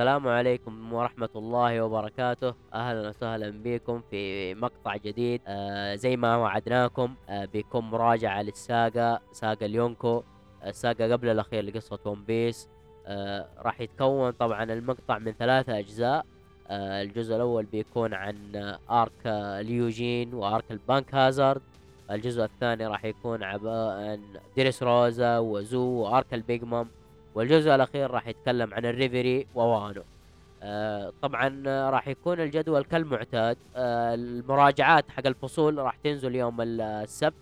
السلام عليكم ورحمة الله وبركاته. أهلا وسهلا بكم في مقطع جديد. آه زي ما وعدناكم آه بيكون مراجعة لل saga saga اليونكو. ال saga قبل الأخير لقصة ون بيس. آه راح يتكون طبعا المقطع من ثلاثة أجزاء. آه الجزء الأول بيكون عن arc اليوجين و arc البانك هازارد. الجزء الثاني راح يكون عن ديريس روزا وزو و arc البيج مام. والجزء الأخير راح يتكلم عن الريفري ووانو. آه طبعا راح يكون الجدول كالمعتاد. آه المراجعات حق الفصول راح تنزل يوم السبت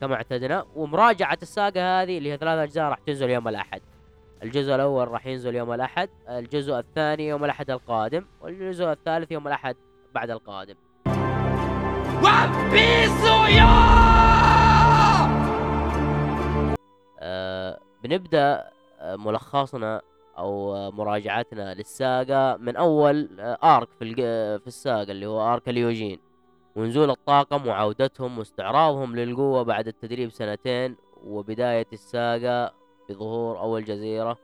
كما اعتدنا. ومراجعة الساقة هذه اللي هي ثلاث أجزاء راح تنزل يوم الأحد. الجزء الأول راح ينزل يوم الأحد الجزء الثاني يوم الأحد القادم والجزء الثالث يوم الأحد بعد القادم. آه بنبدأ ملخصنا أو مراجعتنا للساقة من أول آرك في في الساقة اللي هو آرك اليوجين. ونزول الطاقم وعودتهم واستعراضهم للقوة بعد التدريب سنتين وبداية الساقة بظهور أول جزيرة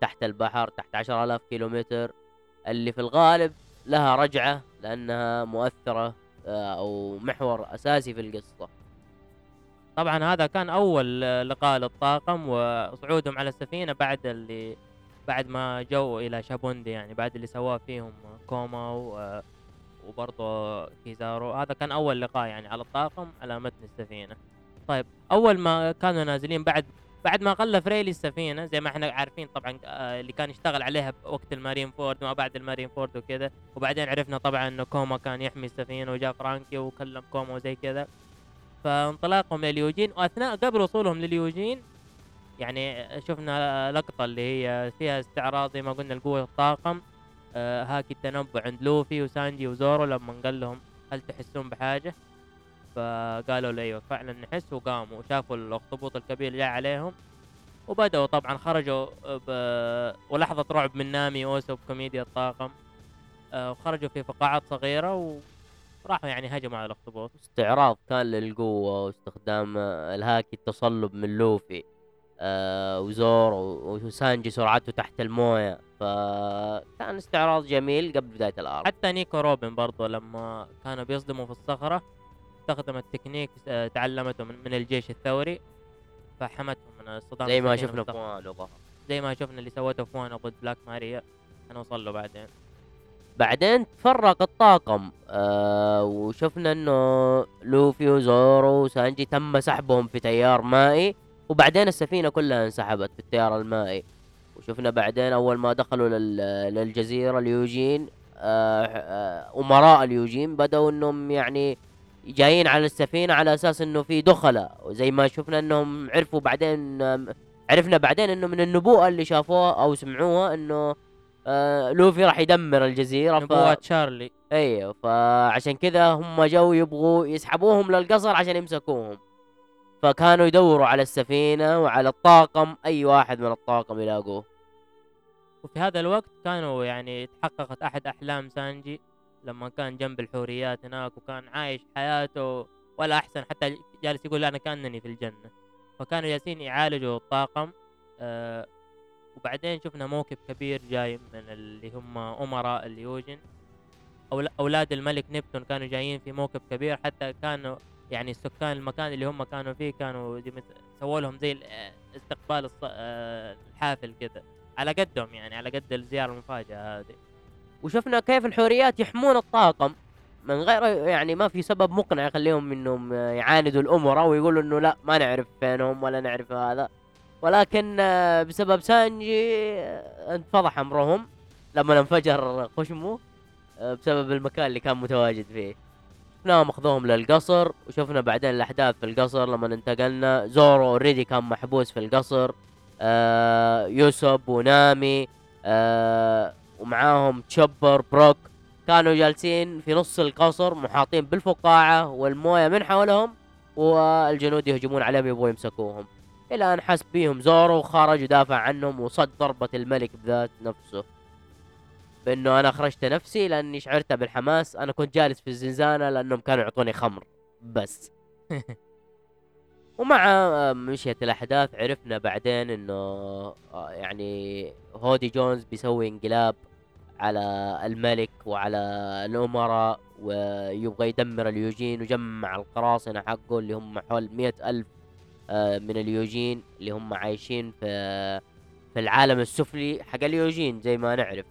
تحت البحر تحت عشر آلاف كيلومتر. اللي في الغالب لها رجعة لأنها مؤثرة أو محور أساسي في القصة. طبعا هذا كان أول لقاء للطاقم وصعودهم على السفينة بعد اللي بعد ما جو إلى شابوندي يعني بعد اللي سواه فيهم كوما و وبرضه كيزارو. هذا كان أول لقاء يعني على الطاقم على متن السفينة. طيب أول ما كانوا نازلين بعد بعد ما غلف ريلي السفينة زي ما إحنا عارفين طبعا اللي كان يشتغل عليها وقت المارين فورد وما بعد المارين فورد وكذا. وبعدين عرفنا طبعا إنه كوما كان يحمي السفينة وجاء فرانكي وكلم كوما وزي كذا. فانطلاقهم لليوجين واثناء قبل وصولهم لليوجين يعني شفنا لقطة اللي هي فيها استعراض زي ما قلنا لقوه الطاقم آه هاكي التنبؤ عند لوفي وسانجي وزورو لما قال لهم هل تحسون بحاجة فقالوا له أيوه فعلا نحس وقاموا وشافوا الأخطبوط الكبير جاء عليهم وبدأوا طبعا خرجوا. ولحظة رعب من نامي أوسو بكوميديا الطاقم آه وخرجوا في فقاعات صغيرة و... راحوا يعني هجموا على الاخطبوط. استعراض كان للقوة واستخدام الهاكي التصلب من لوفي آه وزورو وسانجي سرعته تحت الموية. فكان استعراض جميل قبل بداية ال arc. حتى نيكو روبن برضو لما كانوا بيصدموا في الصخرة استخدمت تكنيك آه تعلمته من, من الجيش الثوري فحمتهم من الصدام زي ما شفنا في وانو زي ما شفنا اللي سوته في وانو ضد بلاك ماريا. هنوصل له بعدين. بعدين تفرق الطاقم. آه وشفنا إنه لوفي وزورو وسانجي تم سحبهم في تيار مائي وبعدين السفينة كلها انسحبت في التيار المائي. وشفنا بعدين أول ما دخلوا للجزيرة اليوجين آه آه أمراء اليوجين بدأوا إنهم يعني جايين على السفينة على أساس إنه في دخلة. وزي ما شفنا إنهم عرفوا بعدين عرفنا بعدين إنه من النبوءة اللي شافوها أو سمعوها إنه آه لوفي راح يدمر الجزيرة نبوة ف... تشارلي. أيوه فعشان كذا هم جو يبغوا يسحبوهم للقصر عشان يمسكوهم. فكانوا يدوروا على السفينة وعلى الطاقم أي واحد من الطاقم يلاقوه. وفي هذا الوقت كانوا يعني تحققت أحد أحلام سانجي لما كان جنب الحوريات هناك وكان عايش حياته ولا أحسن حتى جالس يقول أنا كأنني في الجنة. فكانوا جالسين يعالجوا الطاقم آه وبعدين شفنا موكب كبير جاي من اللي هم أمراء اليوجن. أولاد الملك نبتون كانوا جايين في موكب كبير حتى كانوا يعني سكان المكان اللي هم كانوا فيه كانوا سووا لهم زي استقبال الحافل كذا. على قدهم يعني على قد الزيارة المفاجأة هذه. وشفنا كيف الحوريات يحمون الطاقم. من غير يعني ما في سبب مقنع يخليهم إنهم يعاندوا الأمراء ويقولوا إنه لا ما نعرف فينهم ولا نعرف هذا. ولكن بسبب سانجي انفضح أمرهم لما انفجر خشمه بسبب المكان اللي كان متواجد فيه. شفناهم اخذوهم للقصر وشفنا بعدين الأحداث في القصر لما انتقلنا. زورو أوريدي كان محبوس في القصر آه يوسف ونامي آه ومعاهم تشوبر بروك. كانوا جالسين في نص القصر محاطين بالفقاعة والموية من حولهم والجنود يهجمون عليهم يبغوا يمسكوهم. إلى أن حس بيهم زورو وخرج ودافع عنهم وصد ضربة الملك بذات نفسه. بأنه أنا أخرجت نفسي لأني شعرت بالحماس. أنا كنت جالس في الزنزانة لأنهم كانوا يعطوني خمر. بس. ومع مشيت الأحداث عرفنا بعدين إنه يعني هودي جونز بيسوي انقلاب على الملك وعلى الأمراء ويبغى يدمر اليوجين وجمع القراصنة حقه اللي هم حول مئة ألف آه، من اليوجين اللي هم عايشين في في العالم السفلي حق اليوجين زي ما نعرف.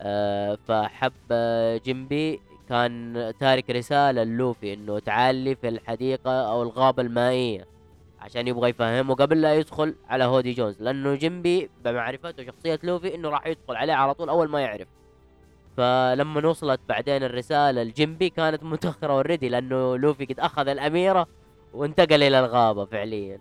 آه، فحب آه، جيمبي كان تارك رسالة للوفي إنه تعالي في الحديقة أو الغابة المائية عشان يبغى يفهمه قبل لا يدخل على هودي جونز. لأنه جيمبي بمعرفته شخصية لوفي إنه راح يدخل عليه على طول أول ما يعرف. فلما وصلت بعدين الرسالة لجيمبي كانت متأخرة already لأنه لوفي قد أخذ الأميرة وانتقل إلى الغابة فعليا.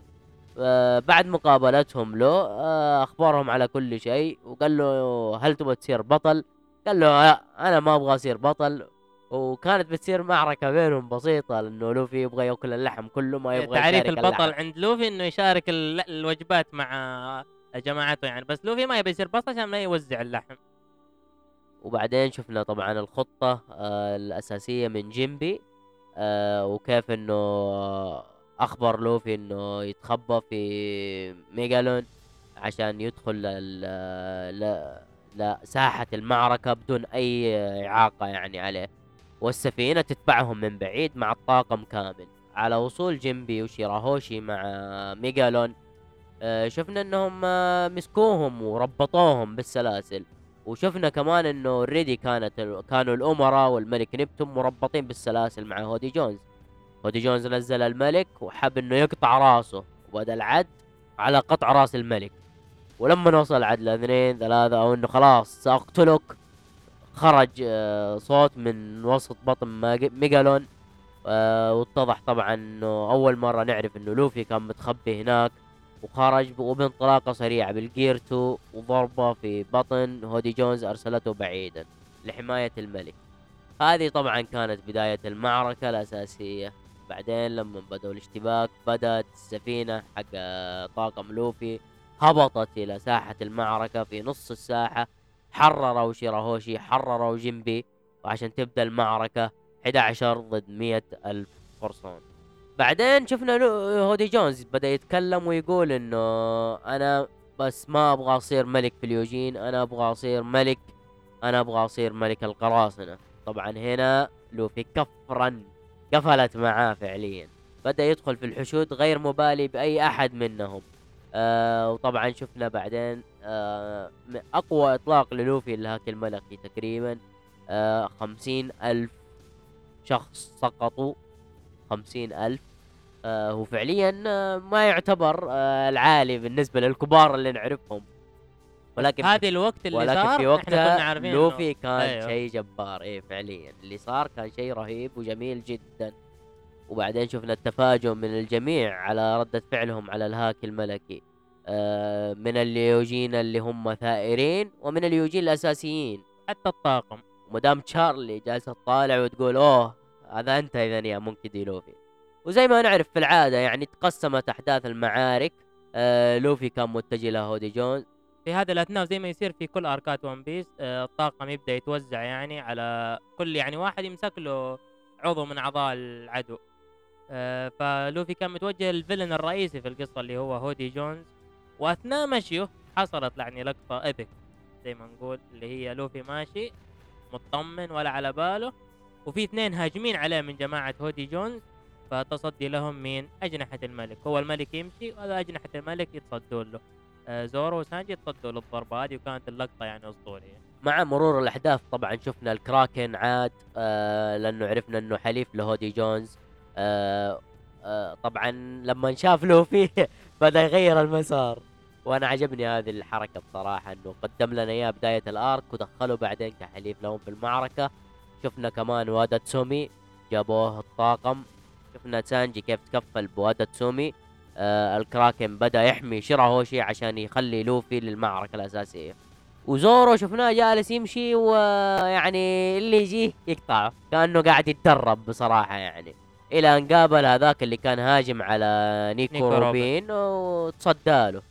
آه، بعد مقابلتهم له آه، أخبرهم على كل شيء وقال له هل تبغى تصير بطل؟ قال له لا أنا ما أبغى أصير بطل. وكانت بتصير معركة بينهم بسيطة لأنه لوفي يبغى يأكل اللحم كله ما يبغى تعريف البطل اللحم. عند لوفي إنه يشارك ال- الوجبات مع جماعته يعني. بس لوفي ما يبي يصير بطل عشان ما يوزع اللحم. وبعدين شفنا طبعا الخطة آه الأساسية من جيمبي. آه وكيف إنه أخبر لوفي إنه يتخبى في ميجالون عشان يدخل ل- لساحة المعركة بدون أي إعاقة يعني عليه. والسفينة تتبعهم من بعيد مع الطاقم كامل. على وصول جيمبي وشيراهوشي مع ميجالون آه شفنا إنهم آه مسكوهم وربطوهم بالسلاسل. وشفنا كمان إنه already كانت كانوا الأمراء والملك نبتون مربطين بالسلاسل مع هودي جونز. هودي جونز نزل الملك وحب إنه يقطع راسه وبدأ العد على قطع راس الملك. ولما وصل عد لاثنين ثلاثة أو إنه خلاص سأقتلك خرج آه، صوت من وسط بطن ميجالون. آه، واتضح طبعا إنه أول مرة نعرف إنه لوفي كان متخبي هناك. وخرج وبانطلاقة سريعة بال Gear Two وضربة في بطن هودي جونز أرسلته بعيدا لحماية الملك. هذه طبعا كانت بداية المعركة الأساسية. بعدين لما بدأوا الاشتباك بدأت السفينة حق طاقم لوفي هبطت إلى ساحة المعركة. في نص الساحة حرروا شيراهوشي حرروا جيمبي. وعشان تبدأ المعركة 11 ضد 100 ألف فرسان. بعدين شفنا هودي جونز بدأ يتكلم ويقول إنه أنا بس ما أبغى أصير ملك في اليوجين أنا أبغى أصير ملك أنا أبغى أصير ملك القراصنة. طبعا هنا لوفي كفرا قفلت معاه فعليا. بدأ يدخل في الحشود غير مبالي بأي أحد منهم. آه وطبعا شفنا بعدين آه أقوى إطلاق للوفي الهاك الملكي تقريبا. آه خمسين ألف شخص سقطوا. خمسين ألف هو فعليا آه ما يعتبر آه العالي بالنسبة للكبار اللي نعرفهم. ولكن هذه الوقت اللي ولكن صار في وقتها لوفي كان أيوه. شيء جبار إيه فعليا. اللي صار كان شيء رهيب وجميل جدا. وبعدين شفنا التفاجؤ من الجميع على ردة فعلهم على الهاك الملكي. آه من اليوجين اللي هم ثائرين ومن اليوجين الأساسيين. حتى الطاقم. ومدام تشارلي جالسه تطالع وتقول أوه هذا أنت إذا يا مونكي دي لوفي. وزي ما نعرف في العادة يعني تقسمت أحداث المعارك. آه لوفي كان متجه لهودي جونز. في هذا الأثناء زي ما يصير في كل أركات ون بيس آه، الطاقم يبدأ يتوزع يعني على كل يعني واحد يمسك له عضو من أعضاء العدو. آه، فلوفي كان متوجه لل villain الرئيسي في القصة اللي هو هودي جونز. وأثناء مشيه حصلت يعني لقطة epic زي ما نقول اللي هي لوفي ماشي مطمن ولا على باله. وفي اثنين هاجمين عليه من جماعة هودي جونز. فتصدي لهم مين أجنحة الملك. هو الملك يمشي وهذا أجنحة الملك يتصدون له. آه، زورو وسانجي تصدوا للضربة هذه وكانت اللقطة يعني أسطورية. مع مرور الأحداث طبعا شفنا الكراكن عاد آه لأنه عرفنا أنه حليف لهودي جونز. آه آه طبعا لما شاف لوفي بدأ يغير المسار. وأنا عجبني هذه الحركة بصراحة إنه قدم لنا إياه بداية الأرك ودخله بعدين كحليف لهم في المعركة. شفنا كمان وادا تسومي جابوه الطاقم. شفنا سانجي كيف تكفل بوادا تسومي آه الكراكن بدأ يحمي شيراهوشي عشان يخلي لوفي للمعركة الأساسية. وزورو شفناه جالس يمشي ويعني اللي يجيه يقطعه كأنه قاعد يتدرب بصراحة يعني. إلى أن قابل هذاك اللي كان هاجم على نيكو, نيكو. روبين وتصدى له.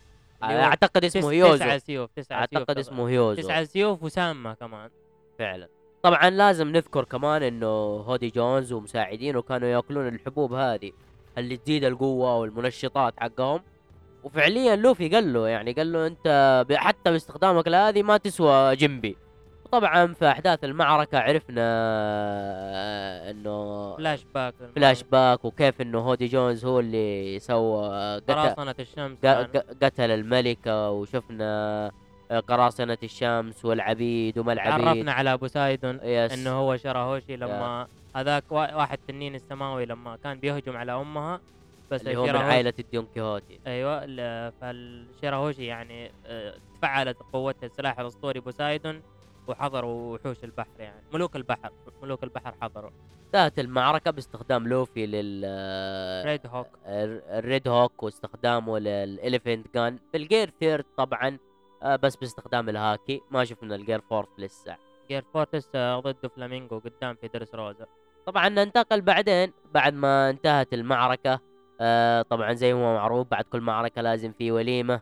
أعتقد اسمه هيوزو تسعة سيوف تسعة سيوف أعتقد طبعاً. اسمه هيوزو تسعة سيوف وسامة كمان. فعلا. طبعا لازم نذكر كمان إنه هودي جونز ومساعدينه كانوا يأكلون الحبوب هذه اللي تزيد القوة والمنشطات حقهم. وفعليا لوفي قال له يعني قال له انت حتى باستخدامك لهذه ما تسوى جنبي وطبعا في أحداث المعركة عرفنا آه، إنه flashback flashback وكيف إنه هودي جونز هو اللي سوى قتل, قراصنة الشمس. ق- قتل الملكة. وشفنا قراصنة الشمس والعبيد وما العبيد. تعرفنا على بوسايدون yes. إنه هو شراهوشي لما هذاك وا- واحد تنين السماوي لما كان بيهجم على أمها بس اللي هو من عائلة الدون كيهوتي. أيوه ال- فالشيراهوشي يعني آه، تفعلت قوته السلاح الأسطوري بوسايدون وحضروا وحوش البحر يعني. ملوك البحر ملوك البحر حضروا. انتهت المعركة باستخدام لوفي لل Red Hawk. الر- ال Red Hawk واستخدامه لل Elephant Gun. بال Gear Third طبعا آه، بس باستخدام الهاكي. ما شفنا ال Gear Fourth لسه. Gear Fourth آه، ضد فلامينجو قدام في دريس روزا. طبعا ننتقل بعدين بعد ما انتهت المعركة. آه طبعا زي ما هو معروف بعد كل معركة لازم في وليمة.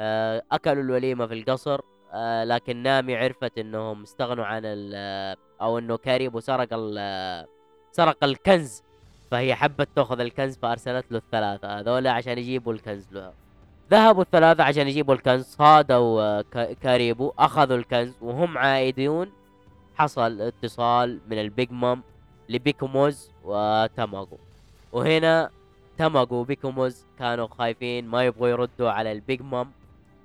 آه أكلوا الوليمة في القصر. آه لكن نامي عرفت إنهم استغنوا عن ال آه، أو إنه كاريبو سرق ال آه، سرق الكنز. فهي حبت تأخذ الكنز فأرسلت له الثلاثة. هذول عشان يجيبوا الكنز له ذهبوا الثلاثة عشان يجيبوا الكنز. صادوا آه، كا- كاريبو أخذوا الكنز وهم عائدون. حصل اتصال من البيج مام لبيكوموز وتاماغو. وهنا تاماغو وبيكوموز كانوا خايفين ما يبغوا يردوا على البيج مام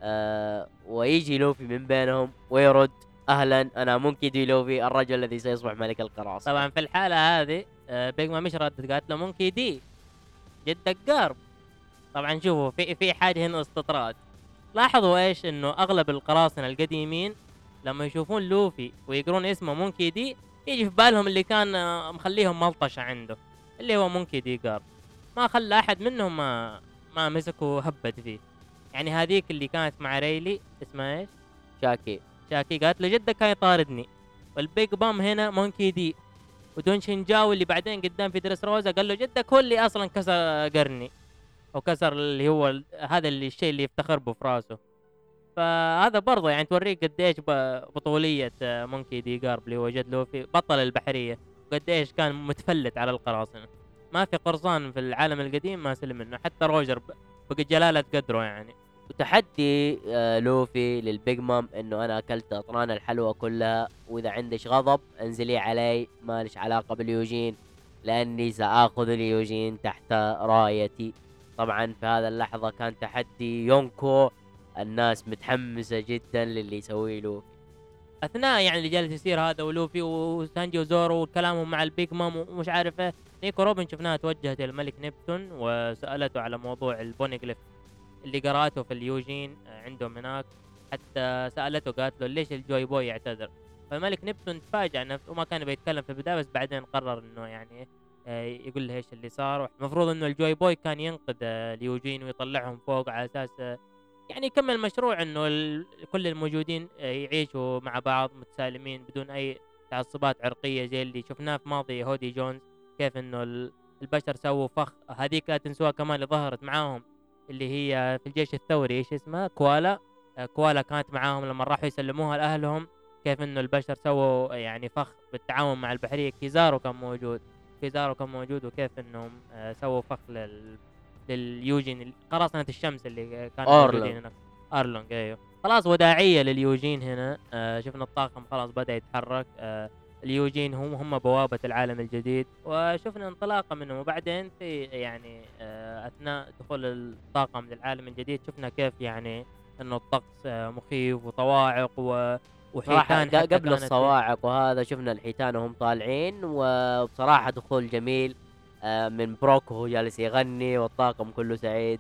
آه ويجي لوفي من بينهم ويرد أهلا أنا مونكي دي لوفي الرجل الذي سيصبح ملك القراصنة. طبعا في الحالة هذه آه، بيج مام إيش ردت؟ قالت له مونكي دي جدك قارب. طبعا شوفوا في في حاجة هنا استطراد. لاحظوا إيش؟ إنه أغلب القراصنة القديمين لما يشوفون لوفي ويقرون اسمه مونكي دي يجي في بالهم اللي كان آه، مخليهم ملطشة عنده اللي هو مونكي دي قارب ما خلى أحد منهم ما ما مسك وهبت فيه. يعني هذيك اللي كانت مع ريلي اسمها إيش؟ شاكي. شاكي قالت له جدك كان يطاردني والبيج مام هنا مونكي دي. ودون شينجاو اللي بعدين قدام في دريس روزا قال له جدك هو اللي أصلا كسر قرني. أو كسر اللي هو هذا اللي الشيء اللي يفتخر به في راسه فهذا برضه يعني توريك قديش بطولية مونكي دي قارب اللي هو جد لوفي بطل البحرية قديش كان متفلت على القراصنة. ما في قرصان في العالم القديم ما سلم منه حتى روجر ب- بجلالة قدره يعني. وتحدي آه لوفي للبيج مام إنه أنا أكلت أطنان الحلوى كلها وإذا عندش غضب انزلي علي ما لش علاقة باليوجين لأني سآخذ اليوجين تحت رايتي. طبعا في هذا اللحظة كان تحدي يونكو الناس متحمسة جدا للي يسويه لوفي. أثناء يعني اللي جالس يصير هذا ولوفي وسانجي وزورو وكلامهم مع البيج مام ومش عارف إيه نيكو روبن شفناها توجهت إلى الملك نبتون وسألته على موضوع البونيغليف اللي قراته في اليوجين عندهم هناك. حتى سألته قالت له ليش الجوي بوي يعتذر؟ فالملك نبتون تفاجأ نفسه وما كان بيتكلم في البداية بس بعدين قرر إنه يعني يقول له إيش اللي صار. المفروض إنه الجوي بوي كان ينقذ آه، اليوجين ويطلعهم فوق على أساس آه، يعني يكمل مشروع إنه كل الموجودين آه، يعيشوا مع بعض متسالمين بدون أي تعصبات عرقية زي اللي شفناه في ماضي هودي جونز. كيف إنه ال- البشر سووا فخ هذيك لا تنسوها كمان اللي ظهرت معاهم اللي هي في الجيش الثوري إيش اسمها؟ كوالا. آه، كوالا كانت معاهم لما راحوا يسلموها لأهلهم. كيف إنه البشر سووا يعني فخ بالتعاون مع البحرية. كيزارو كان موجود. كيزارو كان موجود وكيف إنهم آه، سووا فخ لل للجيوجين قراصنة الشمس اللي ارلونج. موجودين هناك. ارلونج أيوه. خلاص وداعية للجيوجين هنا آه شفنا الطاقم خلاص بدأ يتحرك آه الجيوجين هم هم بوابة العالم الجديد. وشفنا انطلاقة منهم وبعدين في يعني أثناء دخول الطاقم للعالم الجديد شفنا كيف يعني إنه الطقس مخيف وطواعق و وحيتان قبل الصواعق وهذا شفنا الحيتان وهم طالعين وبصراحة دخول جميل. آه، من بروك وهو جالس يغني والطاقم كله سعيد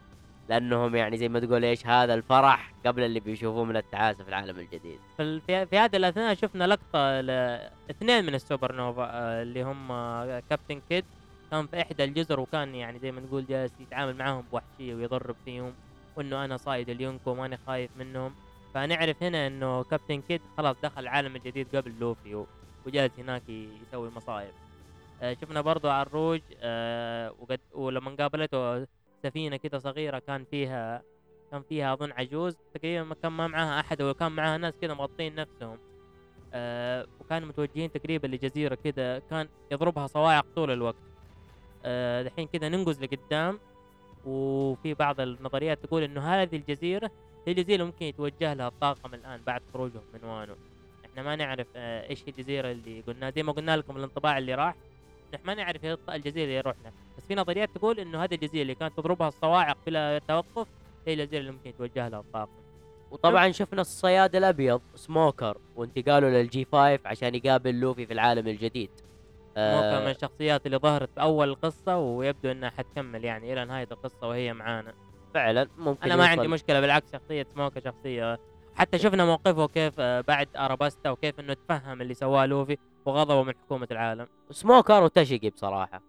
لأنهم يعني زي ما تقول إيش هذا الفرح قبل اللي بيشوفوه من التعاسة في العالم الجديد. في ال- في, في هذه الأثناء شفنا لقطة لاثنين من السوبر نوفا آه، اللي هم آه، كابتن كيد. كان في إحدى الجزر وكان يعني زي ما نقول جالس يتعامل معاهم بوحشية ويضرب فيهم وإنه أنا صايد اليونكو ماني خايف منهم. فنعرف هنا إنه كابتن كيد خلاص دخل العالم الجديد قبل لوفي وجالس هناك يسوي مصايب. آه، شفنا برضو عروج آه، وقد ولما قابلته سفينة كده صغيرة كان فيها كان فيها أظن عجوز تقريبا كان ما معاها أحد وكان معاها ناس كده مغطين نفسهم. آه وكانوا متوجهين تقريبا لجزيرة كده كان يضربها صواعق طول الوقت. آه دحين كده ننقز لقدام وفي بعض النظريات تقول إنه هذه الجزيرة هي الجزيره ممكن يتوجه لها الطاقم الآن بعد خروجهم من وانو. إحنا ما نعرف آه، إيش هي الجزيرة اللي قلنا. زي ما قلنا لكم الانطباع اللي راح نحن ما نعرف الجزيرة اللي رحنا. بس في نظريات تقول إنه هذه الجزيرة اللي كانت تضربها الصواعق بلا توقف هي الجزيرة اللي ممكن يتوجه لها الطاقم. وطبعا شفنا الصياد الأبيض سموكر وانتقاله للجي 5 عشان يقابل لوفي في العالم الجديد. من آه. الشخصيات اللي ظهرت في أول القصة ويبدو إنها حتكمل يعني إلى نهاية القصة وهي معانا. فعلا ممكن أنا ما يوصل- عندي مشكلة بالعكس شخصية سموكا شخصية. حتى شفنا موقفه كيف آه، بعد أراباستا وكيف إنه تفهم اللي سواه لوفي وغضبه من حكومة العالم. سموكر وتشيقي بصراحة.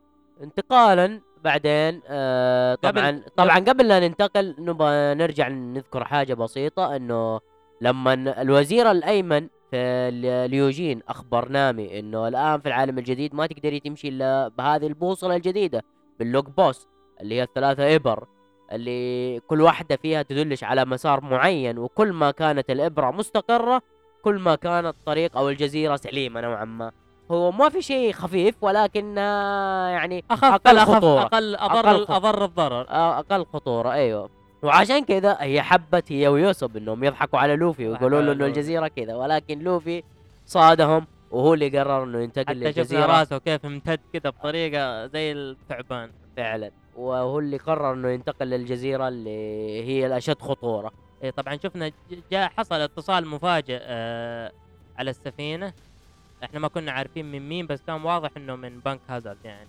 انتقالا بعدين آه قبل- طبعا طبعا قبل لا ننتقل نبغى نرجع نذكر حاجة بسيطة إنه لما الوزير الأيمن في ال- ليوجين أخبر نامي إنه الآن في العالم الجديد ما تقدري تمشي إلا بهذه البوصلة الجديدة باللوك بوس اللي هي الثلاثة إبر. اللي كل واحدة فيها تدلش على مسار معين وكل ما كانت الإبرة مستقرة كل ما كان الطريق أو الجزيرة سليمة نوعا ما هو ما في شيء خفيف ولكن آه، يعني أخف أقل أخف خطورة. أقل أقل اضر خطورة. أضر الضرر آه، أقل خطورة أيوه وعشان كذا هي حبت هي ويوسف إنهم يضحكوا على لوفي ويقولوا له إنه. الجزيرة كذا ولكن لوفي صادهم وهو اللي قرر إنه ينتقل حتى شفنا للجزيره راسه كيف امتد كذا بطريقة زي الثعبان فعلا وهو اللي قرر إنه ينتقل للجزيرة اللي هي الأشد خطورة. إيه طبعا شفنا جاء حصل اتصال مفاجئ آه على السفينة. إحنا ما كنا عارفين من مين بس كان واضح إنه من بنك هازارد يعني.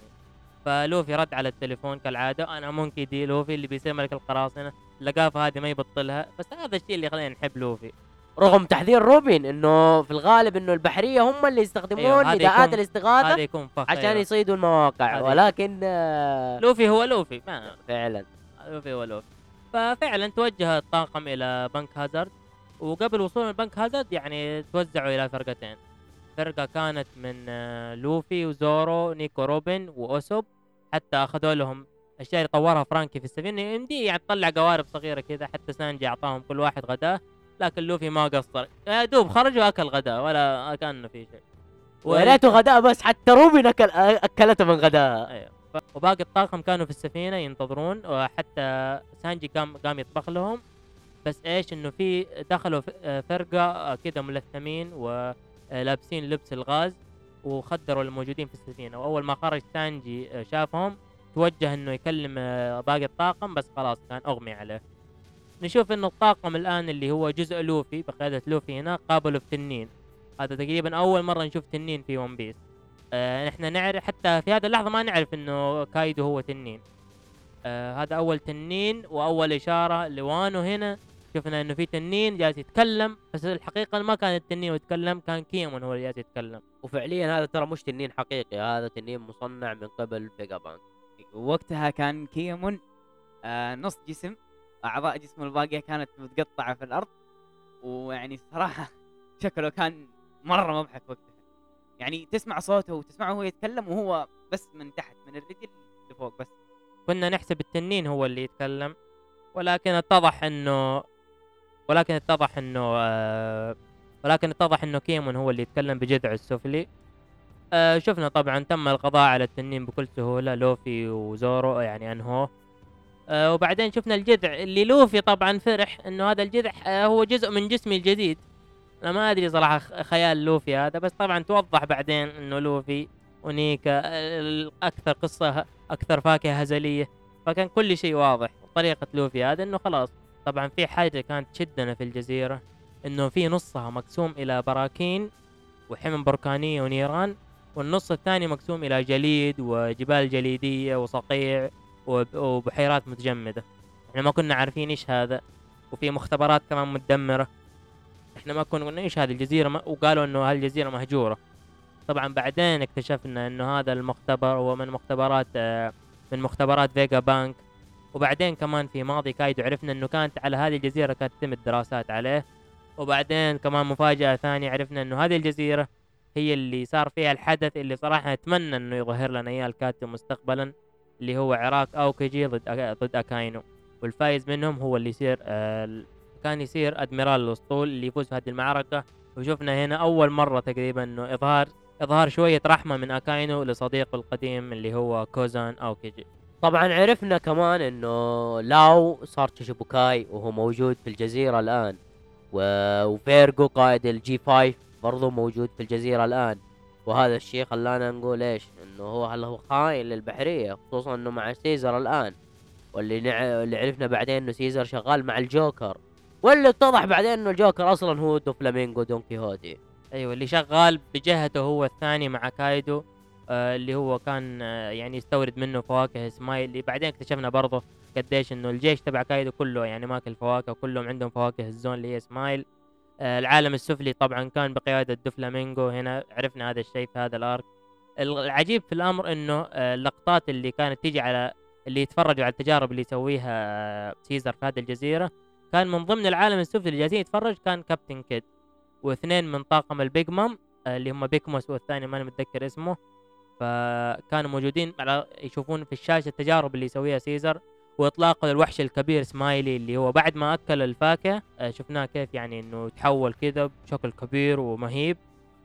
فلوفي رد على التليفون كالعادة أنا مونكي دي لوفي اللي بيصير ملك القراصنة اللقافه هذه ما يبطلها. بس هذا الشيء اللي خلينا نحب لوفي. رغم تحذير روبن إنه في الغالب إنه البحرية هم اللي يستخدمون أيوه، نداءات الاستغاثة عشان أيوة. يصيدوا المواقع. ولكن آه، لوفي هو لوفي ما فعلا. لوفي هو لوفي. ففعلا توجه الطاقم إلى بنك هازارد. وقبل وصول بنك هازارد يعني توزعوا إلى فرقتين. فرقة كانت من آه، لوفي وزورو نيكو روبن وأوسوب. حتى أخذوا لهم أشياء اللي طورها فرانكي في السفينة. يمدي يعني تطلع قوارب صغيرة كذا حتى سانجي أعطاهم كل واحد غداه. لكن لوفي ما قصر. يا دوب خرج وأكل غداه ولا كأنه في شيء. ويا ريته غداء بس حتى روبن أكل أكلته من غداء. ف- وباقي الطاقم كانوا في السفينة ينتظرون وحتى سانجي قام قام يطبخ لهم. بس إيش؟ إنه في دخلوا فرقة كذا ملثمين ولابسين لبس الغاز وخدروا الموجودين في السفينة. وأول ما خرج سانجي شافهم توجه إنه يكلم باقي الطاقم بس خلاص كان أغمي عليه. نشوف إنه الطاقم الآن اللي هو جزء لوفي بقيادة لوفي هنا قابلوا في تنين. هذا تقريبا أول مرة نشوف تنين في ون بيس آه نحن نعرف حتى في هذه اللحظة ما نعرف إنه كايدو هو تنين. آه هذا أول تنين وأول إشارة لوانو هنا. شفنا إنه في تنين جالس يتكلم بس الحقيقة ما كان التنين يتكلم كان كينمون هو اللي جالس يتكلم. وفعليا هذا ترى مش تنين حقيقي هذا تنين مصنع من قبل فيجا بانك وقتها كان كينمون آه نص جسم أعضاء جسمه الباقية كانت متقطعة في الأرض ويعني صراحة شكله كان مرة مضحك وقتها. يعني تسمع صوته وتسمعه وهو يتكلم وهو بس من تحت من الرجل لفوق بس. كنا نحسب التنين هو اللي يتكلم ولكن اتضح إنه ولكن اتضح إنه آه ولكن اتضح إنه كيمون هو اللي يتكلم بجذع السفلي. آه شفنا طبعا تم القضاء على التنين بكل سهولة لوفي وزورو يعني انهوه آه وبعدين شفنا الجذع اللي لوفي طبعا فرح إنه هذا الجذع آه هو جزء من جسمي الجديد. أنا ما أدري صراحة خيال لوفي هذا بس طبعا توضح بعدين إنه لوفي ونيكا آه، أكثر قصة أكثر فاكهة هزلية. فكان كل شيء واضح طريقة لوفي هذا إنه خلاص. طبعا في حاجة كانت تشدنا في الجزيرة إنه في نصها مقسوم إلى براكين وحمم بركانية ونيران والنص الثاني مقسوم إلى جليد وجبال جليدية وصقيع. وبحيرات متجمدة. إحنا ما كنا عارفين إيش هذا وفي مختبرات كمان متدمرة. إحنا ما كنا قلنا إيش هذه الجزيرة ما وقالوا إنه هالجزيره مهجورة. طبعا بعدين اكتشفنا إنه هذا المختبر هو من مختبرات آه، من مختبرات فيجا بانك. وبعدين كمان في ماضي كايدو عرفنا إنه كانت على هذه الجزيرة كانت تتم الدراسات عليه. وبعدين كمان مفاجأة ثانية عرفنا إنه هذه الجزيرة هي اللي صار فيها الحدث اللي صراحة نتمنى إنه يظهر لنا إياه الكاتب مستقبلا. اللي هو عراك اوكيجي ضد ضد أكاينو. والفايز منهم هو اللي يصير آه، كان يصير admiral الاسطول اللي يفوز في هذه المعركة. وشفنا هنا أول مرة تقريبا إنه إظهار إظهار شوية رحمة من أكاينو لصديقه القديم اللي هو كوزان اوكيجي طبعا عرفنا كمان إنه لاو صار شيتشيبوكاي وهو موجود في الجزيرة الآن. وفيرجو قائد الجي 5 برضو موجود في الجزيرة الآن. وهذا الشيء خلانا نقول إيش؟ إنه هو هل هو خاين للبحرية خصوصا إنه مع سيزر الآن واللي نع... اللي عرفنا بعدين إنه سيزر شغال مع الجوكر واللي اتضح بعدين إنه الجوكر أصلا هو دوفلامينغو دون كيهوتي أيوه اللي شغال بجهته هو الثاني مع كايدو آه اللي هو كان آه يعني يستورد منه فواكه سمايل اللي بعدين اكتشفنا برضه قديش إنه الجيش تبع كايدو كله يعني ماكل فواكه كلهم عندهم فواكه الزون اللي هي سمايل آه العالم السفلي طبعا كان بقيادة دوفلامينغو هنا عرفنا هذا الشيء في هذا ال arc. العجيب في الأمر إنه آه اللقطات اللي كانت تيجي على اللي يتفرجوا على التجارب اللي يسويها آه سيزر في هذه الجزيرة كان من ضمن العالم السفلي اللي جالسين يتفرج كان كابتن كيد واثنين من طاقم البيج مام آه، اللي هم بيكموس والثاني ماني متذكر اسمه. فكانوا موجودين على يشوفون في الشاشة التجارب اللي يسويها سيزر واطلاقه للوحش الكبير سمايلي اللي هو بعد ما أكل الفاكهة شفناه كيف يعني إنه تحول كذا بشكل كبير ومهيب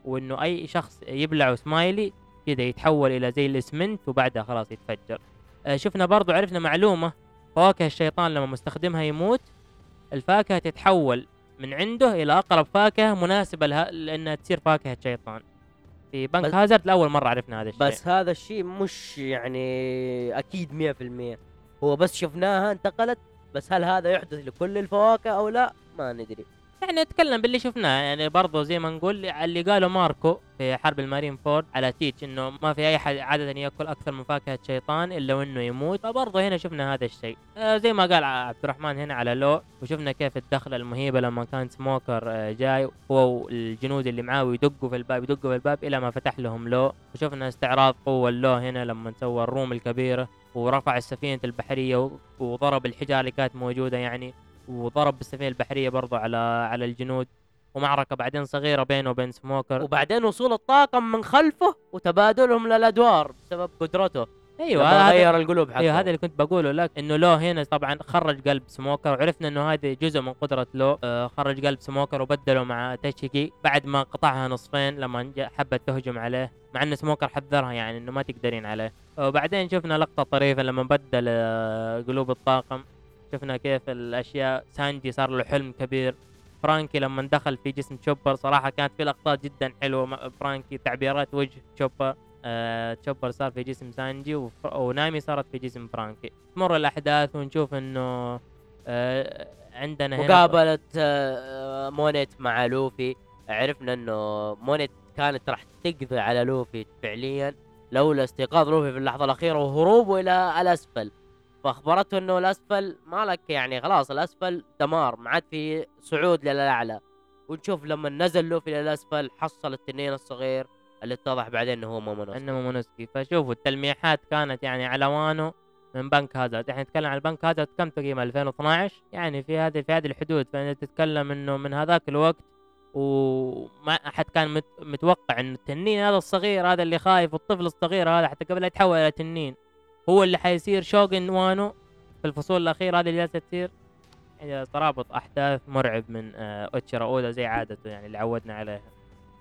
وإنه أي شخص يبلعه سمايلي كذا يتحول إلى زي الاسمنت وبعدها خلاص يتفجر. آه، شفنا برضو عرفنا معلومة فواكه الشيطان لما مستخدمها يموت الفاكهة تتحول من عنده إلى أقرب فاكهة مناسبة لها لأنها تصير فاكهة شيطان. في بنك هازارد لأول مرة عرفنا هذا الشيء. بس هذا الشيء مش يعني أكيد 100% هو بس شفناها انتقلت بس هل هذا يحدث لكل الفواكه أو لا؟ ما ندري. يعني نتكلم باللي شفناه. يعني برضه زي ما نقول اللي قاله ماركو في حرب المارين فورد على تيتش إنه ما في أي حد عادة يأكل أكثر من فاكهة شيطان إلا وإنه يموت. فبرضه هنا شفنا هذا الشيء. آه زي ما قال عبد الرحمن هنا على لو وشفنا كيف الدخلة المهيبة لما كان سموكر آه جاي هو والجنود اللي معاه ويدقوا في الباب يدقوا في الباب إلى ما فتح لهم لو. وشفنا استعراض قوة اللو هنا لما سوى ال room الكبيرة ورفع السفينة البحرية وضرب الحجارة اللي كانت موجودة يعني. وضرب بالسفينة البحرية برضو على على الجنود ومعركة بعدين صغيرة بينه وبين سموكر وبعدين وصول الطاقم من خلفه وتبادلهم للأدوار بسبب قدرته. أيوه هذا غير القلوب حقه. أيوه هذا اللي كنت بقوله. لك إنه لو هنا طبعا خرج قلب سموكر وعرفنا إنه هذا جزء من قدرة لو آه خرج قلب سموكر وبدله مع تاشيجي بعد ما قطعها نصفين لما حبت تهجم عليه مع إن سموكر حذرها يعني إنه ما تقدرين عليه. وبعدين شفنا لقطة طريفة لما بدل آه قلوب الطاقم. شفنا كيف الأشياء. سانجي صار له حلم كبير. فرانكي لما دخل في جسم تشوبر صراحة كانت في لقطات جدا حلوة. فرانكي تعبيرات وجه تشوبر. آه، تشوبر صار في جسم سانجي وف- ونامي صارت في جسم فرانكي. تمر الأحداث ونشوف إنه آه، عندنا هنا وقابلت آه، مونيت مع لوفي عرفنا إنه مونيت كانت راح تقضي على لوفي فعليا لولا استيقاظ لوفي في اللحظة الأخيرة وهروبه إلى الأسفل. فأخبرته إنه الأسفل مالك يعني خلاص الأسفل دمار ما عاد في صعود للأعلى. ونشوف لما نزل لوفي للاسفل حصل التنين الصغير اللي اتضح بعدين إنه هو مومونوسكي إنه مومونوسكي فشوفوا التلميحات كانت يعني على وانو من بنك هازارد. إحنا نتكلم عن البنك هازارد كم تقريبا؟ 2012 يعني في هذه في هذه الحدود. فإنت تتكلم إنه من هذاك الوقت وما أحد كان مت متوقع انه التنين هذا الصغير هذا اللي خايف الطفل الصغير هذا حتى قبل لا يتحول إلى تنين. هو اللي حيصير شوغن وانو في الفصول الاخيره هذه اللي جالسة تصير. يعني ترابط أحداث مرعب من آه، اوتشيرا اودا زي عادته يعني اللي عودنا عليها.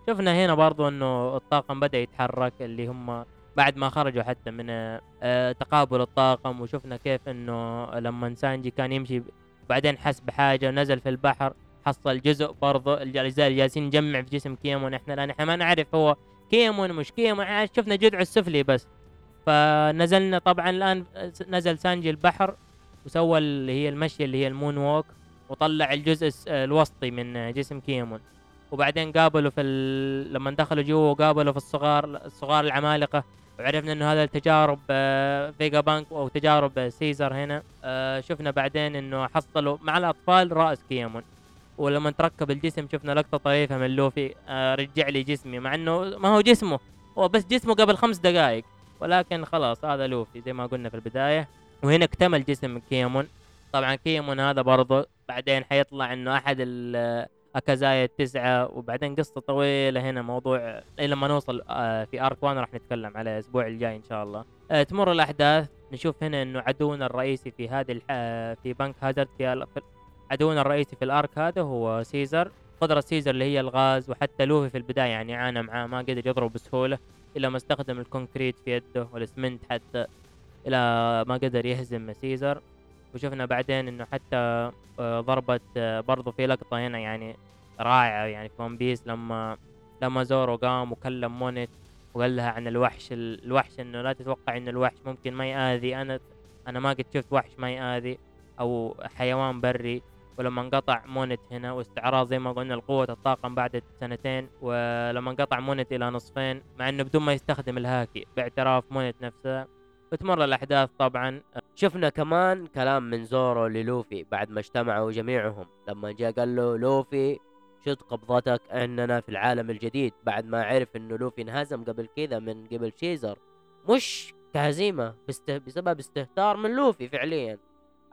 شفنا هنا برضو إنه الطاقم بدأ يتحرك اللي هم بعد ما خرجوا حتى من آه، تقابل الطاقم وشفنا كيف إنه لما سانجي كان يمشي بعدين حس بحاجة ونزل في البحر حصل جزء برضه الاجزاء اللي جالسين نجمع في جسم كيمون. إحنا الان إحنا ما نعرف هو كيمون مش كيمون شفنا جذعه السفلي بس. فنزلنا طبعا الآن نزل سانجي البحر وسوى اللي هي المشي اللي هي ال moonwalk وطلع الجزء الوسطي من جسم كيمون. وبعدين قابلوا في. لما دخلوا جوا قابلوا في الصغار الصغار العمالقة. وعرفنا إنه هذا التجارب آه، فيجا بانك أو تجارب سيزر هنا. آه، شفنا بعدين إنه حصلوا مع الأطفال رأس كيمون. ولما تركب الجسم شفنا لقطة طريفة من لوفي آه، رجع لي جسمي مع إنه ما هو جسمه هو بس جسمه قبل خمس دقائق ولكن خلاص هذا لوفي زي ما قلنا في البداية. وهنا اكتمل جسم كيمون. طبعا كيمون هذا برضه بعدين حيطلع إنه أحد ال- أكازايا التسعة وبعدين قصة طويلة هنا موضوع لما نوصل آه، في أرك 1 راح نتكلم عليه الأسبوع الجاي إن شاء الله. آه، تمر الأحداث. نشوف هنا إنه عدونا الرئيسي في هذه. آه، في بنك هازارد في- عدونا الرئيسي في ال arc هذا هو سيزر. قدرة سيزر اللي هي الغاز وحتى لوفي في البداية يعني عانى معاه ما قدر يضرب بسهولة. إلا ما استخدم ال concrete في يده والاسمنت حتى إلى ما قدر يهزم سيزر. وشفنا بعدين إنه حتى آه، ضربة آه، برضو في لقطة هنا يعني رائعة يعني في ون بيس لما لما زورو قام وكلم مونت وقال لها عن الوحش ال- الوحش إنه لا تتوقع إن الوحش ممكن ما يآذي. أنا أنا ما قد شفت وحش ما يآذي أو حيوان بري. ولما انقطع مونت هنا واستعراض زي ما قلنا لقوة الطاقم بعد سنتين ولما انقطع مونت إلى نصفين مع إنه بدون ما يستخدم الهاكي باعتراف مونت نفسها وتمر الأحداث طبعا. شفنا كمان كلام من زورو للوفي بعد ما اجتمعوا جميعهم. لما جاء قال له لوفي شد قبضتك إننا في العالم الجديد. بعد ما عرف إنه لوفي انهزم قبل كذا من قبل سيزر مش كهزيمة بسته بسبب استهتار من لوفي فعليا.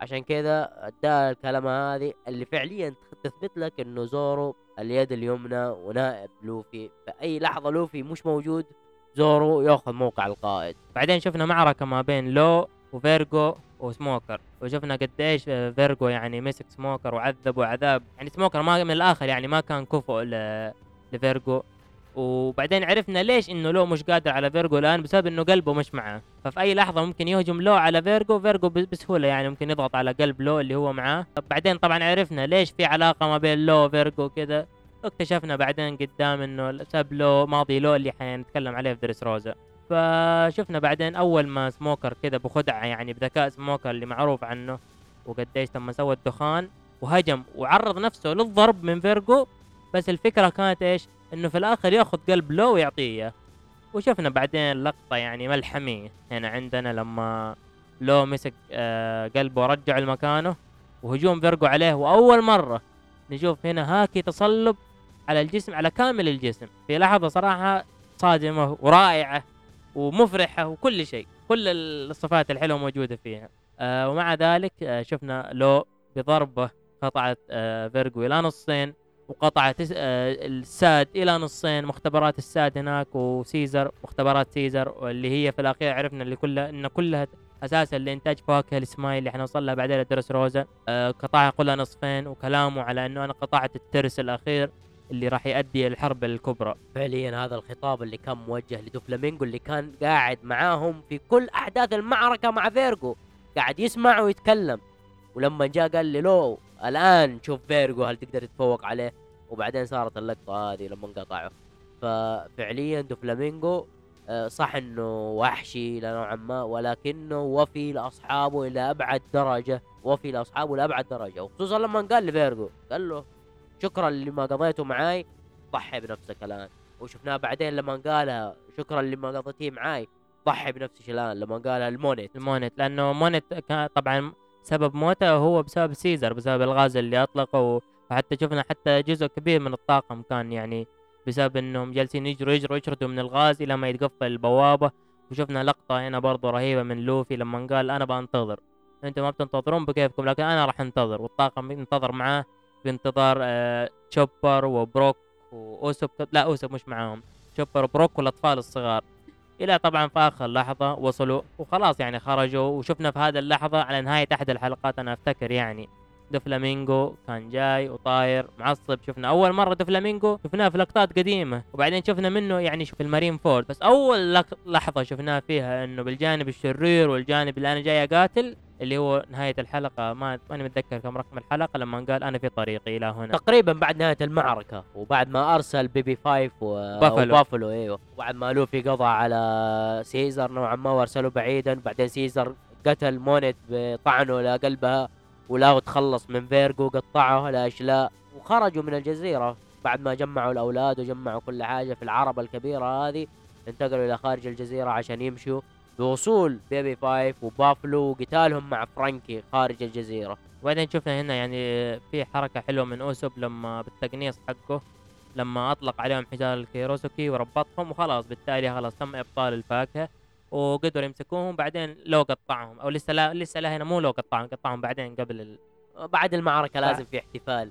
عشان كذا ادى الكلمة هذه اللي فعليا تثبت لك إنه زورو اليد اليمنى ونائب لوفي. في اي لحظة لوفي مش موجود زورو يأخذ موقع القائد. بعدين شفنا معركة ما بين لو وفيرجو وسموكر. وشفنا قديش فيرجو يعني مسك سموكر وعذبه عذاب يعني سموكر ما من الآخر يعني ما كان كفؤ لفيرجو. وبعدين عرفنا ليش إنه لو مش قادر على فيرجو الآن بسبب إنه قلبه مش معاه. ففي أي لحظة ممكن يهجم لو على فيرجو فيرجو بسهولة يعني ممكن يضغط على قلب لو اللي هو معاه. بعدين طبعا عرفنا ليش في علاقة ما بين لو وفيرجو كده. واكتشفنا بعدين قدام إنه بسبب لو ماضي لو اللي حنتكلم عليه في دريس روزا. فشفنا بعدين أول ما سموكر كده بخدعة يعني بذكاء سموكر اللي معروف عنه. وقديش لما سوى الدخان وهجم وعرض نفسه للضرب من فيرجو. بس الفكرة كانت إيش؟ إنه في الآخر ياخذ قلب لو ويعطيه. إياه. وشفنا بعدين لقطة يعني ملحمية. هنا عندنا لما لو مسك آه قلبه ورجعه لمكانه وهجوم فيرجو عليه وأول مرة نشوف هنا هاكي تصلب على الجسم على كامل الجسم. في لحظة صراحة صادمة ورائعة ومفرحة وكل شيء. كل الصفات الحلوة موجودة فيها. آه ومع ذلك آه شفنا لو بضربه قطعت آه فيرجو إلى نصين وقطعت آه الساد إلى نصين مختبرات الساد هناك وسيزر مختبرات سيزر واللي هي في الأخير عرفنا اللي كلها إن كلها أساسا لإنتاج فواكه السمايل اللي حنوصل لها بعدين دريس روزا. آه قطعها كلها نصفين وكلامه على إنه أنا قطعت الترس الأخير اللي راح يؤدي الحرب الكبرى. فعليا هذا الخطاب اللي كان موجه لدوفلامينجو اللي كان قاعد معاهم في كل أحداث المعركة مع فيرجو. قاعد يسمع ويتكلم. ولما جاء قال لي لو الآن شوف فيرجو هل تقدر تتفوق عليه وبعدين صارت اللقطة هذه لما انقطعوا. ففعليا دوفلامينجو آه، صح إنه وحشي إلى نوعا ما ولكنه وفي لأصحابه إلى أبعد درجة وفي لأصحابه لابعد درجة وخصوصا لما قال لفيرجو قال له شكرا لما قضيته معاي ضحي بنفسك الآن. وشفناه بعدين لما قالها شكرا لما قضيتيه معاي ضحي بنفسك الآن لما قالها المونيت. المونت لأنه مونت كان طبعا سبب موته هو بسبب سيزر بسبب الغاز اللي أطلقه وحتى شفنا حتى جزء كبير من الطاقم كان يعني بسبب إنهم جالسين يجروا يجروا يشردوا من الغاز إلى ما يتقفل البوابه وشفنا لقطة هنا برضو رهيبة من لوفي لما قال أنا بنتظر أنتم ما بتنتظرون بكيفكم لكن أنا راح انتظر. والطاقم ينتظر معاه بانتظار آه تشوبر وبروك واوسوب لا اوسوب مش معاهم. تشوبر وبروك والأطفال الصغار. إلى طبعا في آخر لحظة وصلوا وخلاص يعني خرجوا وشفنا في هذه اللحظة على نهاية أحد الحلقات أنا أفتكر يعني. دوفلامينجو كان جاي وطاير معصب شفنا أول مرة دوفلامينجو شفناه في لقطات قديمة وبعدين شفنا منه يعني شوف المارين فورد. بس أول لحظة شفناه فيها إنه بالجانب الشرير والجانب اللي أنا جاي أقاتل اللي هو نهاية الحلقة ما ماني متذكر كم رقم الحلقة لما قال أنا في طريقي إلى هنا. تقريبا بعد نهاية المعركة وبعد ما أرسل بيبي فايف و... بافلو. وبافلو إيوه. وبعد ما لوفي قضى على سيزر نوعا ما وارسله بعيدا بعدين سيزر قتل مونيت بطعنه لقلبها ولا تخلص من فيرجو قطعه لأشلاء. وخرجوا من الجزيرة بعد ما جمعوا الأولاد وجمعوا كل حاجة في العربة الكبيرة هذه. انتقلوا إلى خارج الجزيرة عشان يمشوا بوصول بيبي فايف وبافلو وقتالهم مع فرانكي خارج الجزيرة. وبعدين شفنا هنا يعني في حركة حلوة من أوسوب لما بالتقنيص حقه لما أطلق عليهم حجار الكيروسوكي وربطهم وخلاص. بالتالي خلاص تم إبطال الفاكهة. وقدروا يمسكوهم بعدين لو قطعهم أو لسه لا لسه لا هنا مو لو قطعهم قطعهم بعدين قبل ال... بعد المعركة لازم في احتفال.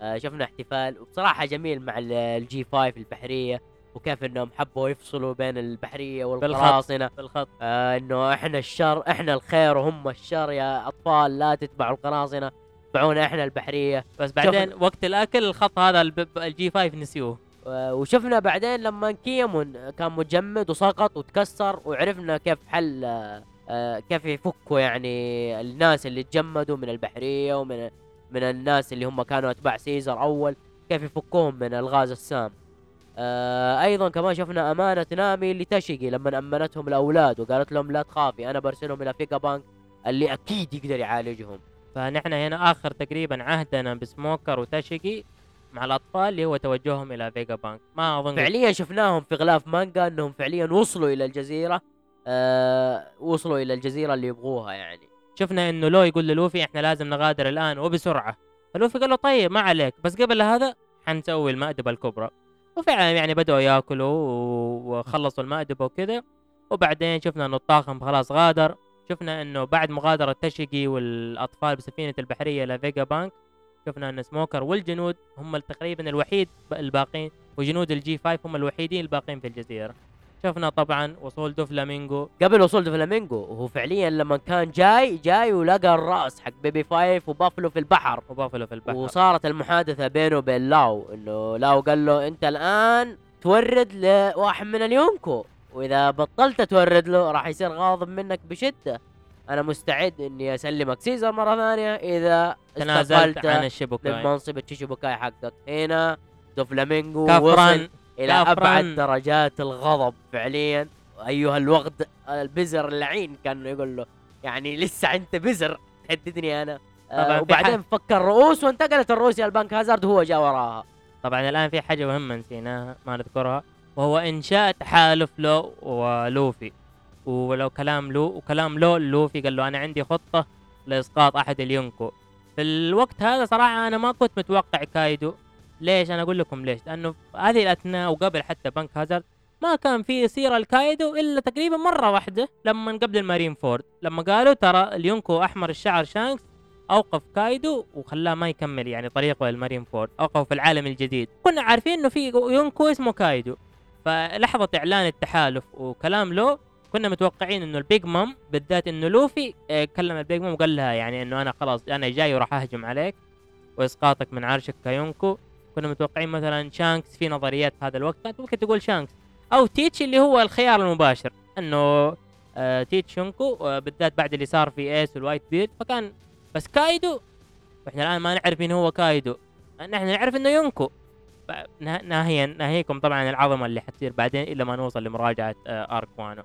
آه شفنا احتفال وبصراحة جميل مع ال- الجي 5 البحرية وكيف إنهم حبوا يفصلوا بين البحرية والقراصنة. بالخط. آه إنه إحنا الشر إحنا الخير وهم الشر يا أطفال لا تتبعوا القراصنة اتبعونا إحنا البحرية. بس بعدين وقت الأكل الخط هذا الـ G5 نسيوه. وشفنا بعدين لما كيمون كان مجمد وسقط وتكسر وعرفنا كيف حل آه آه كيف يفكوا يعني الناس اللي تجمدوا من البحرية ومن من الناس اللي هم كانوا أتباع سيزر أول كيف يفكوهم من الغاز السام. آه أيضا كمان شفنا أمانة نامي لتاشيجي لما أمنتهم الأولاد وقالت لهم لا تخافي أنا برسلهم إلى فيجا بانك اللي أكيد يقدر يعالجهم. فنحن هنا آخر تقريبا عهدنا بسموكر وتاشيكي مع الأطفال اللي هو توجههم إلى فيجا بانك. ما أظن فعليا شفناهم في غلاف مانجا إنهم فعليا وصلوا إلى الجزيرة آه وصلوا إلى الجزيرة اللي يبغوها يعني. شفنا إنه لو يقول للوفي إحنا لازم نغادر الآن وبسرعة. فلوفي قال له طيب ما عليك بس قبل هذا حنسوي المأدبة الكبرى. وفعلا يعني بدأوا يأكلوا وخلصوا المأدبة وكذا. وبعدين شفنا إنه الطاقم خلاص غادر. شفنا إنه بعد مغادرة تشيقي والأطفال بسفينة البحرية إلى فيجا بانك شفنا أن سموكر والجنود هم تقريبا الوحيد الباقين وجنود الـ G5 هم الوحيدين الباقين في الجزيرة. شفنا طبعا وصول دوفلامينجو قبل وصول فلامينجو وهو فعليا لما كان جاي جاي ولقى الرأس حق بيبي فايف وبافلو في البحر. وبافلو في البحر. وصارت المحادثة بينه وبين لاو إنه لاو قال له أنت الآن تورد لواحد من اليونكو وإذا بطلت تورد له راح يصير غاضب منك بشدة. أنا مستعد إني أسلمك. سيزر مرة ثانية إذا تنازلت استقلت عن من الشبكة منصب التشيبوكاي حقك. هنا دوفلامينجو وصل إلى كفراً. أبعد درجات الغضب فعليا. أيها الوغد البزر اللعين كان يقول له. يعني لسه انت بزر تهددني أنا. طبعاً آه وبعدين فك الرؤوس وانتقلت الرؤوس إلى البنك هازارد وهو جاء وراها. طبعا الآن في حاجة مهمة نسيناها ما نذكرها وهو إنشاء تحالف لو ولوفي. ولو كلام لو وكلام لو لوفي قال له أنا عندي خطة لإسقاط أحد اليونكو. في الوقت هذا صراحة أنا ما كنت متوقع كايدو. ليش؟ أنا أقول لكم ليش. لأنه في هذه الأثناء وقبل حتى بنك هازارد ما كان في سيرة الكايدو إلا تقريبا مرة واحدة لما قبل المارين فورد. لما قالوا ترى اليونكو أحمر الشعر شانكس أوقف كايدو وخلاه ما يكمل يعني طريقه للمارين فورد اوقف في العالم الجديد. كنا عارفين إنه في يونكو اسمه كايدو. فلحظة إعلان التحالف وكلام لو كنا متوقعين إنه البيج مام بالذات إنه لوفي آه، كلم البيج مام وقال لها يعني إنه أنا خلاص أنا جاي وراح أهجم عليك وإسقاطك من عرشك كيونكو. كنا متوقعين مثلا شانكس في نظريات في هذا الوقت كانت ممكن تقول شانكس. أو تيتش اللي هو الخيار المباشر إنه آه تيتش يونكو آه بالذات بعد اللي صار في إيس والوايت بيرد فكان بس كايدو وإحنا الآن ما نعرف مين هو كايدو. نحن نعرف إنه يونكو. ناهيا ناهيكم طبعا العظمة اللي حتصير بعدين إلا ما نوصل لمراجعة arc وانو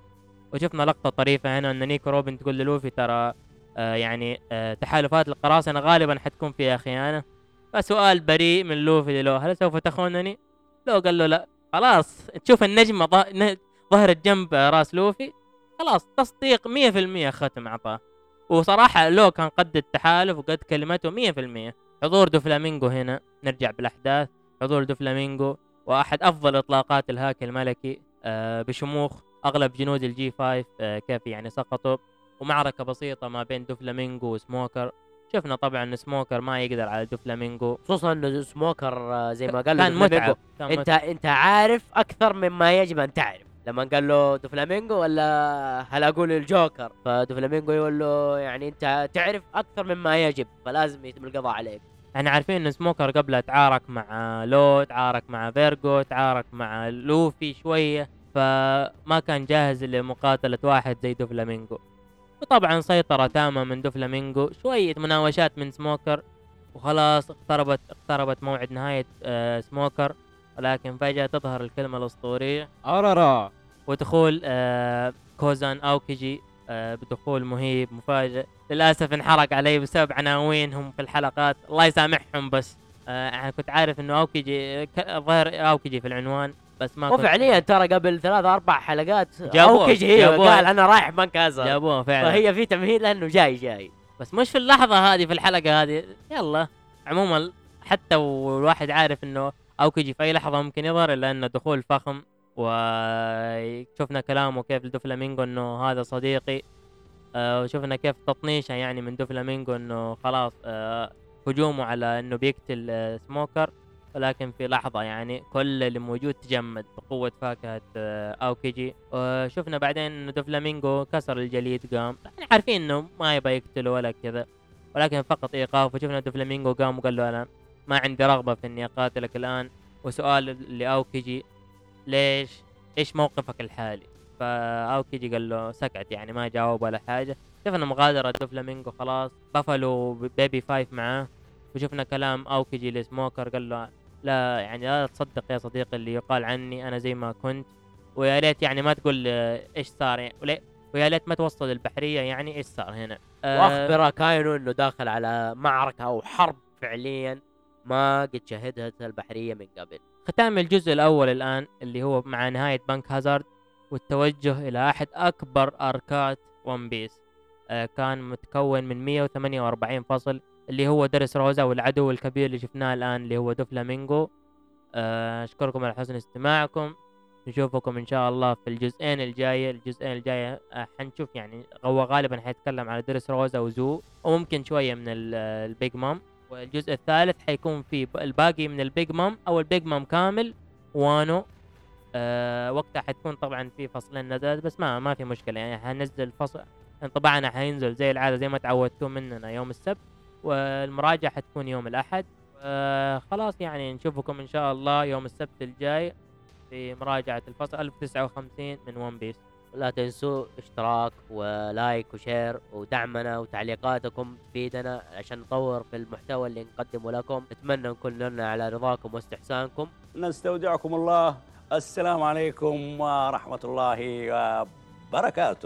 وشفنا لقطة طريفة هنا أن نيكو روبن تقول للوفي ترى آه يعني آه تحالفات القراصنة غالبا حتكون فيها خيانه فسؤال بريء من لوفي للو هل سوف تخونني؟ لو قال له لا. خلاص تشوف ن- ظهرت جنب راس لوفي. خلاص تصديق 100% ختم اعطاه وصراحة لو كان قد التحالف وقد كلمته 100% حضور دوفلامينغو هنا نرجع بالأحداث. حضور دوفلامينغو وأحد أفضل إطلاقات الهاكي الملكي آه بشموخ أغلب جنود الـ G5 آه كيف يعني سقطوا ومعركة بسيطة ما بين دوفلامينغو وسموكر. شفنا طبعا سموكر ما يقدر على دوفلامينغو. خصوصا انه سموكر آه، زي ما قال كان متعب كان انت متعب. أنت عارف أكثر مما يجب أن تعرف. لما قال له دوفلامينغو ولا هل أقول الجوكر؟ فدوفلامينغو يقول له يعني أنت تعرف أكثر مما يجب فلازم يتم القضاء عليك. إحنا عارفين إن سموكر قبلها تعارك مع لو تعارك مع فيرجو تعارك مع لوفي شوية. فما كان جاهز لمقاتلة واحد زي دوفلامينغو. وطبعا سيطرة تامة من دوفلامينغو شوية مناوشات من سموكر وخلاص اقتربت اقتربت موعد نهاية آه سموكر. ولكن فجأة تظهر الكلمة الأسطورية. أرارا. ودخول آه كوزان أوكيجي آه بدخول مهيب مفاجئ. للأسف انحرق علي بسبب عناوينهم في الحلقات. الله يسامحهم بس. آه أنا كنت عارف إنه أوكيجي ك- ظهر أوكيجي في العنوان. بس ما وفعليا ترى قبل ثلاث أربع حلقات جابوه- جابوه. قال أنا رايح بنك هازارد جابوه فعلا. فهي في تمهيد لأنه جاي جاي. بس مش في اللحظة هذه في الحلقة هذه. يلا. عموما حتى والواحد عارف إنه اوكيجي في أي لحظة ممكن يظهر إلا إنه دخول فخم وشفنا كلامه كيف لدوفلامينغو إنه هذا صديقي. آه وشفنا كيف تطنيشه يعني من دوفلامينغو إنه خلاص آه هجومه على إنه بيقتل آه سموكر. ولكن في لحظة يعني كل اللي موجود تجمد بقوة فاكهة آه أوكيجي. وشفنا بعدين إنه دوفلامينغو كسر الجليد قام. إحنا عارفين إنه ما يبغى يقتله ولا كذا ولكن فقط إيقاف. وشفنا دوفلامينغو قام وقال له أنا ما عندي رغبة في إني أقاتلك الآن. وسؤال لأوكيجي ليش؟ إيش موقفك الحالي؟ فأوكيجي قال له سكت يعني ما جاوب ولا حاجة. شفنا مغادرة دوفلامينغو خلاص. بافلو بيبي فايف معاه. وشفنا كلام اوكيجي لسموكر قال له لا يعني لا تصدق يا صديقي اللي يقال عني أنا زي ما كنت. ويا ريت يعني ما تقول إيش صار؟ يعني ويا ليت ما توصل البحرية يعني إيش صار هنا؟ آه، وأخبره كاينو إنه داخل على معركة أو حرب فعليا ما قد شهدها البحرية من قبل. ختام الجزء الأول الآن اللي هو مع نهاية بنك هازارد والتوجه إلى أحد أكبر arc ات ون بيس. آه كان متكون من 148 فصل اللي هو درس روزا والعدو الكبير اللي شفناه الآن اللي هو دوفلامينغو آه أشكركم على حسن استماعكم. نشوفكم إن شاء الله في الجزئين الجاية. الجزئين الجاية آه حنشوف يعني هو غالبا حيتكلم على درس روزا وزو وممكن شوية من ال- البيج مام. والجزء الثالث حيكون في الباقي من البيج مام أو البيج مام كامل وانو. آه وقتها حتكون طبعا في فصلين نزلت بس ما ما في مشكلة. يعني حنزل فصل انطباعنا حينزل زي العادة زي ما تعودتوا مننا يوم السبت. والمراجعة حتكون يوم الأحد. خلاص يعني نشوفكم إن شاء الله يوم السبت الجاي في مراجعة الفصل 1059 من ون بيس لا تنسوا اشتراك و like و share ودعمنا وتعليقاتكم تفيدنا عشان نطور في المحتوى اللي نقدمه لكم. نتمنى نكون لنا على رضاكم واستحسانكم. نستودعكم الله. السلام عليكم ورحمة الله وبركاته.